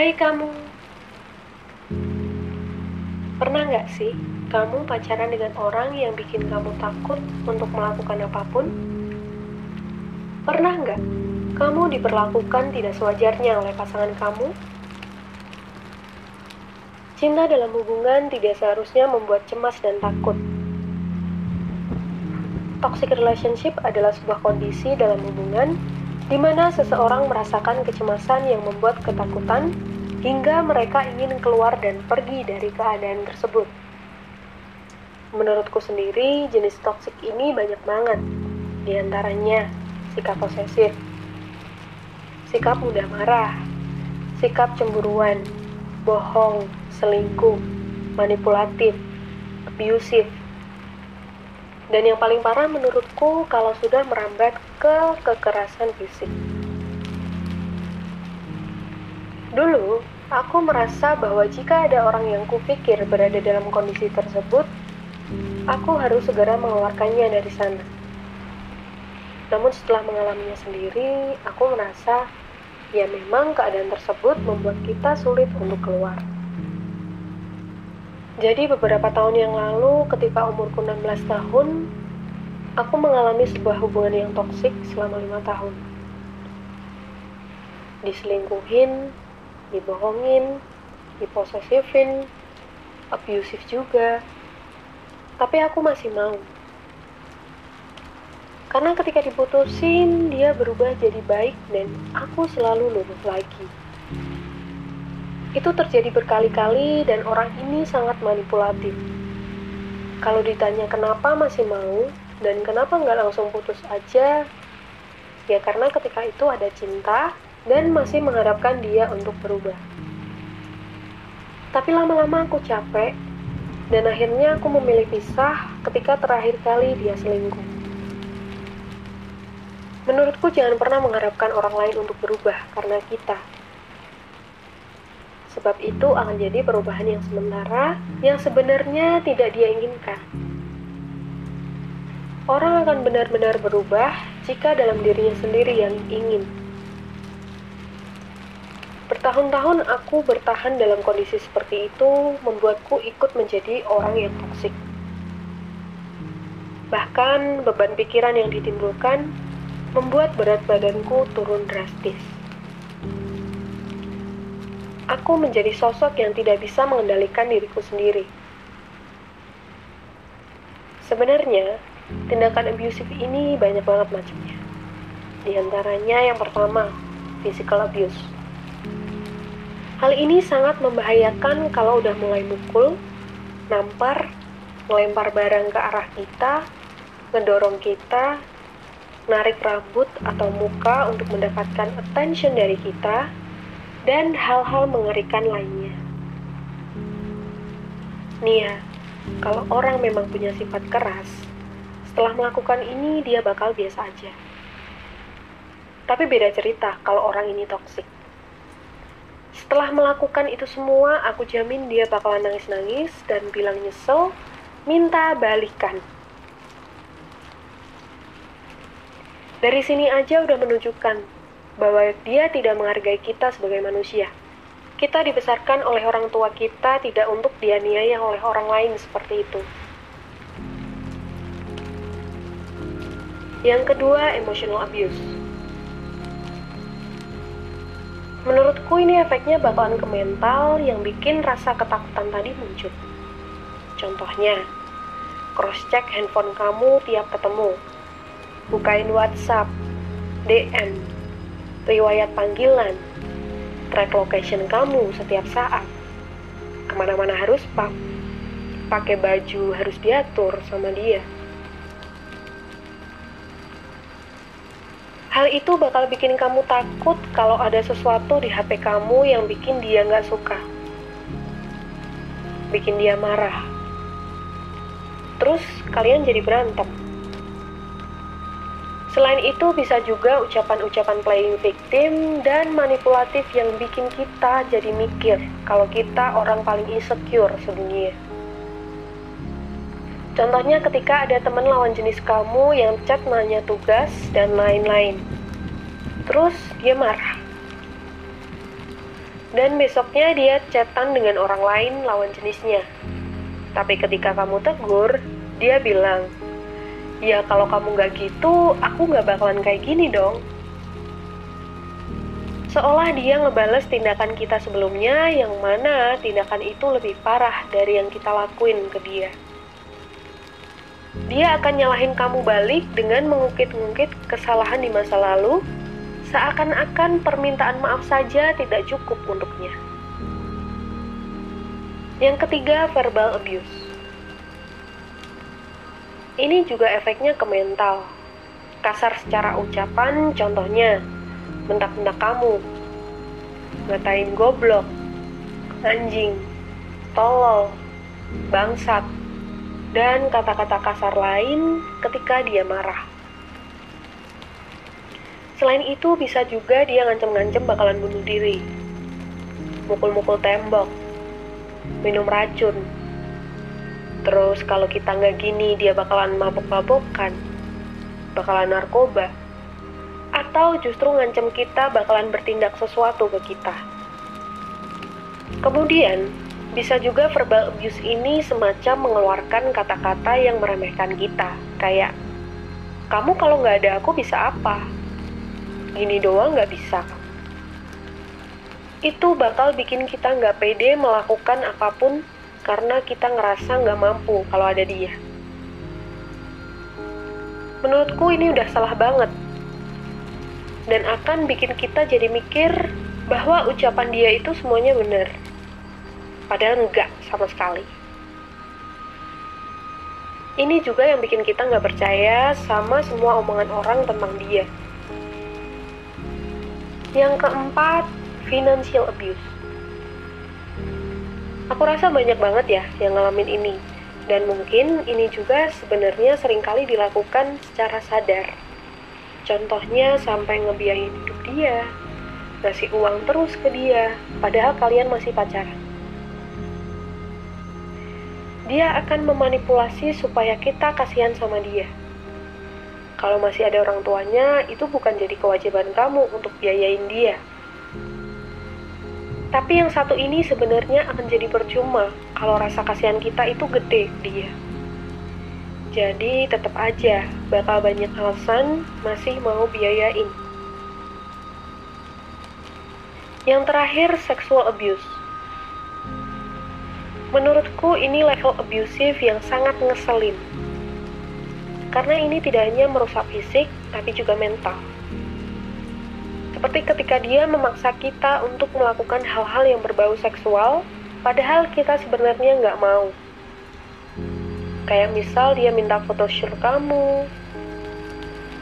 Hai kamu, pernah nggak sih kamu pacaran dengan orang yang bikin kamu takut untuk melakukan apa pun? Pernah nggak kamu diperlakukan tidak sewajarnya oleh pasangan kamu? Cinta dalam hubungan tidak seharusnya membuat cemas dan takut. Toxic relationship adalah sebuah kondisi dalam hubungan di mana seseorang merasakan kecemasan yang membuat ketakutan hingga mereka ingin keluar dan pergi dari keadaan tersebut. Menurutku sendiri, jenis toksik ini banyak banget. Di antaranya, sikap posesif, sikap mudah marah, sikap cemburuan, bohong, selingkuh, manipulatif, abusive, dan yang paling parah menurutku kalau sudah merambat ke kekerasan fisik. Dulu, aku merasa bahwa jika ada orang yang kupikir berada dalam kondisi tersebut, aku harus segera mengeluarkannya dari sana. Namun setelah mengalaminya sendiri, aku merasa ya memang keadaan tersebut membuat kita sulit untuk keluar. Jadi beberapa tahun yang lalu ketika umurku 16 tahun, aku mengalami sebuah hubungan yang toksik selama lima tahun. Diselingkuhin, dibohongin, diposesifin, abusive juga. Tapi aku masih mau. Karena ketika diputusin, dia berubah jadi baik dan aku selalu luluh lagi. Itu terjadi berkali-kali dan orang ini sangat manipulatif. Kalau ditanya kenapa masih mau dan kenapa nggak langsung putus aja, ya karena ketika itu ada cinta dan masih mengharapkan dia untuk berubah. Tapi lama-lama aku capek dan akhirnya aku memilih pisah ketika terakhir kali dia selingkuh. Menurutku jangan pernah mengharapkan orang lain untuk berubah karena kita sebab itu akan jadi perubahan yang sementara yang sebenarnya tidak dia inginkan. Orang akan benar-benar berubah jika dalam dirinya sendiri yang ingin. Bertahun-tahun aku bertahan dalam kondisi seperti itu membuatku ikut menjadi orang yang toksik. Bahkan beban pikiran yang ditimbulkan membuat berat badanku turun drastis aku menjadi sosok yang tidak bisa mengendalikan diriku sendiri. Sebenarnya, tindakan abusif ini banyak banget macamnya. Di antaranya yang pertama, physical abuse. Hal ini sangat membahayakan kalau udah mulai mukul, nampar, melempar barang ke arah kita, ngedorong kita, narik rambut atau muka untuk mendapatkan attention dari kita, dan hal-hal mengerikan lainnya. Nia, kalau orang memang punya sifat keras, setelah melakukan ini dia bakal biasa aja. Tapi beda cerita kalau orang ini toksik. Setelah melakukan itu semua, aku jamin dia bakalan nangis-nangis dan bilang nyesel, minta balikan. Dari sini aja udah menunjukkan bahwa dia tidak menghargai kita sebagai manusia. Kita dibesarkan oleh orang tua kita tidak untuk dianiaya oleh orang lain seperti itu. Yang kedua, emotional abuse. Menurutku ini efeknya bakalan ke mental yang bikin rasa ketakutan tadi muncul. Contohnya, cross-check handphone kamu tiap ketemu. Bukain WhatsApp, DM, riwayat panggilan, track location kamu setiap saat. Ke mana-mana harus pap, pakai baju harus diatur sama dia. Hal itu bakal bikin kamu takut kalau ada sesuatu di HP kamu yang bikin dia nggak suka. Bikin dia marah. Terus kalian jadi berantem. Selain itu bisa juga ucapan-ucapan playing victim dan manipulatif yang bikin kita jadi mikir kalau kita orang paling insecure sedunia. Contohnya ketika ada teman lawan jenis kamu yang chat nanya tugas dan lain-lain. Terus dia marah. Dan besoknya dia chatan dengan orang lain lawan jenisnya. Tapi ketika kamu tegur, dia bilang, Ya kalau kamu nggak gitu, aku nggak bakalan kayak gini dong. Seolah dia ngebales tindakan kita sebelumnya yang mana tindakan itu lebih parah dari yang kita lakuin ke dia. Dia akan nyalahin kamu balik dengan mengungkit-ungkit kesalahan di masa lalu, seakan-akan permintaan maaf saja tidak cukup untuknya. Yang ketiga, verbal abuse. Ini juga efeknya ke mental. Kasar secara ucapan, contohnya, bentak-bentak kamu, ngatain goblok, anjing, tolol, bangsat, dan kata-kata kasar lain ketika dia marah. Selain itu, bisa juga dia ngancem-ngancem bakalan bunuh diri, mukul-mukul tembok, minum racun, Terus kalau kita nggak gini dia bakalan mabuk-mabukan, bakalan narkoba, atau justru ngancem kita bakalan bertindak sesuatu ke kita. Kemudian, bisa juga verbal abuse ini semacam mengeluarkan kata-kata yang meremehkan kita, kayak, kamu kalau nggak ada aku bisa apa? Gini doang nggak bisa. Itu bakal bikin kita nggak pede melakukan apa pun karena kita ngerasa nggak mampu kalau ada dia. Menurutku ini udah salah banget. Dan akan bikin kita jadi mikir bahwa ucapan dia itu semuanya benar. Padahal enggak sama sekali. Ini juga yang bikin kita nggak percaya sama semua omongan orang tentang dia. Yang keempat, financial abuse. Aku rasa banyak banget ya yang ngalamin ini. Dan mungkin ini juga sebenarnya sering kali dilakukan secara sadar. Contohnya sampai ngebiayain hidup dia, ngasih uang terus ke dia, padahal kalian masih pacaran. Dia akan memanipulasi supaya kita kasihan sama dia. Kalau masih ada orang tuanya, itu bukan jadi kewajiban kamu untuk biayain dia, tapi yang satu ini sebenarnya akan jadi percuma kalau rasa kasihan kita itu gede dia. Jadi tetap aja bakal banyak alasan masih mau biayain. Yang terakhir, sexual abuse. Menurutku ini level abusive yang sangat ngeselin. Karena ini tidak hanya merusak fisik, tapi juga mental. Seperti ketika dia memaksa kita untuk melakukan hal-hal yang berbau seksual, padahal kita sebenarnya nggak mau. Kayak misal dia minta foto shoot kamu,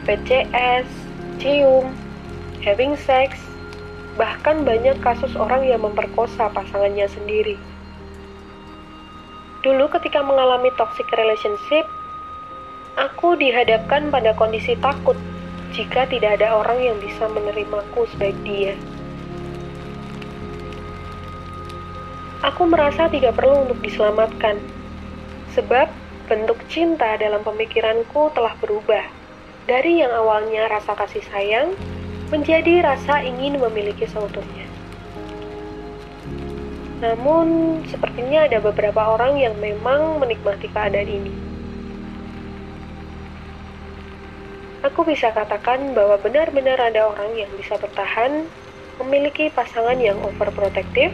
PCS, cium, having sex, bahkan banyak kasus orang yang memperkosa pasangannya sendiri. Dulu ketika mengalami toxic relationship, aku dihadapkan pada kondisi takut jika tidak ada orang yang bisa menerimaku sebaik dia. Aku merasa tidak perlu untuk diselamatkan, sebab bentuk cinta dalam pemikiranku telah berubah dari yang awalnya rasa kasih sayang menjadi rasa ingin memiliki seutuhnya. Namun, sepertinya ada beberapa orang yang memang menikmati keadaan ini. Aku bisa katakan bahwa benar-benar ada orang yang bisa bertahan, memiliki pasangan yang overprotective,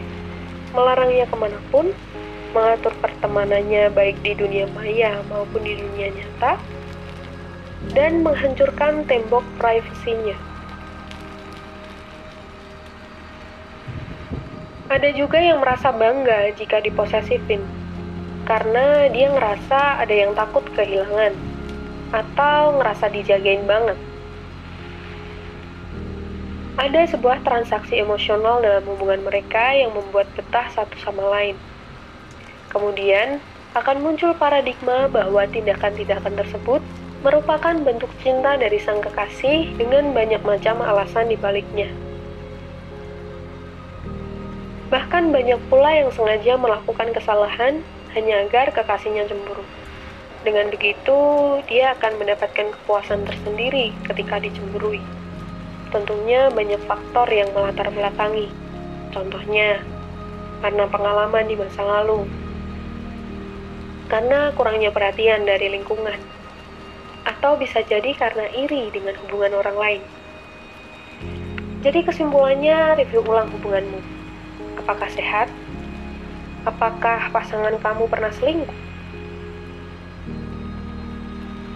melarangnya ke mana pun, mengatur pertemanannya baik di dunia maya maupun di dunia nyata, dan menghancurkan tembok privasinya. Ada juga yang merasa bangga jika diposesifin, karena dia ngerasa ada yang takut kehilangan atau ngerasa dijagain banget. Ada sebuah transaksi emosional dalam hubungan mereka yang membuat betah satu sama lain. Kemudian, akan muncul paradigma bahwa tindakan-tindakan tersebut merupakan bentuk cinta dari sang kekasih dengan banyak macam alasan di baliknya. Bahkan banyak pula yang sengaja melakukan kesalahan hanya agar kekasihnya cemburu. Dengan begitu, dia akan mendapatkan kepuasan tersendiri ketika dicemburui. Tentunya banyak faktor yang melatar belakangi. Contohnya, karena pengalaman di masa lalu, karena kurangnya perhatian dari lingkungan, atau bisa jadi karena iri dengan hubungan orang lain. Jadi kesimpulannya, review ulang hubunganmu. Apakah sehat? Apakah pasangan kamu pernah selingkuh?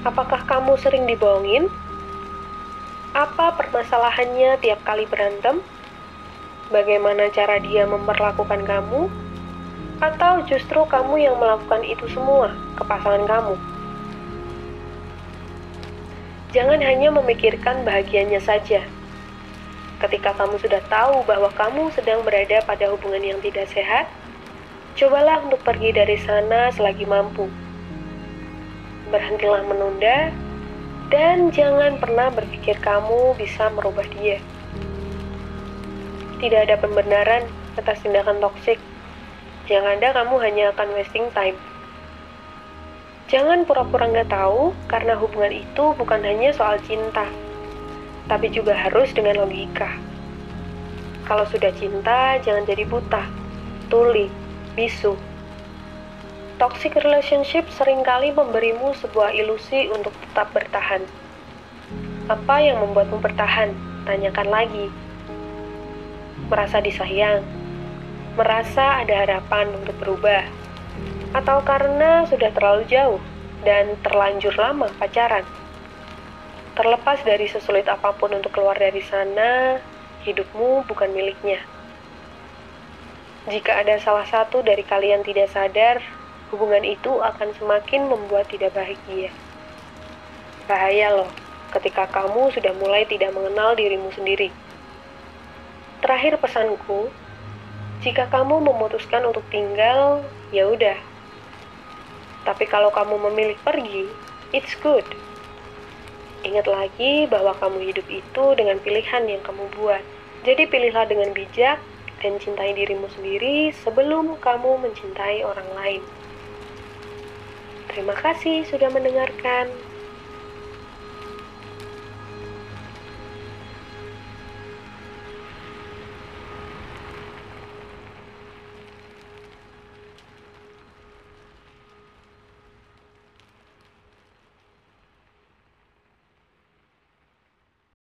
Apakah kamu sering dibohongin? Apa permasalahannya tiap kali berantem? Bagaimana cara dia memperlakukan kamu? Atau justru kamu yang melakukan itu semua ke pasangan kamu? Jangan hanya memikirkan bahagianya saja, Ketika kamu sudah tahu bahwa kamu sedang berada pada hubungan yang tidak sehat, cobalah untuk pergi dari sana selagi mampu. Berhentilah menunda, dan jangan pernah berpikir kamu bisa merubah dia. Tidak ada pembenaran atas tindakan toksik. Yang ada kamu hanya akan wasting time. Jangan pura-pura nggak tahu, karena hubungan itu bukan hanya soal cinta, tapi juga harus dengan logika. Kalau sudah cinta, jangan jadi buta, tuli, bisu. Toxic relationship sering kali memberimu sebuah ilusi untuk tetap bertahan. Apa yang membuatmu bertahan? Tanyakan lagi. Merasa disayang, merasa ada harapan untuk berubah, atau karena sudah terlalu jauh dan terlanjur lama pacaran. Terlepas dari sesulit apa pun untuk keluar dari sana, hidupmu bukan miliknya. Jika ada salah satu dari kalian tidak sadar, hubungan itu akan semakin membuat tidak bahagia. Bahaya loh, ketika kamu sudah mulai tidak mengenal dirimu sendiri. Terakhir pesanku, jika kamu memutuskan untuk tinggal, ya udah. Tapi kalau kamu memilih pergi, it's good. Ingat lagi bahwa kamu hidup itu dengan pilihan yang kamu buat. Jadi pilihlah dengan bijak dan cintai dirimu sendiri sebelum kamu mencintai orang lain. Terima kasih sudah mendengarkan.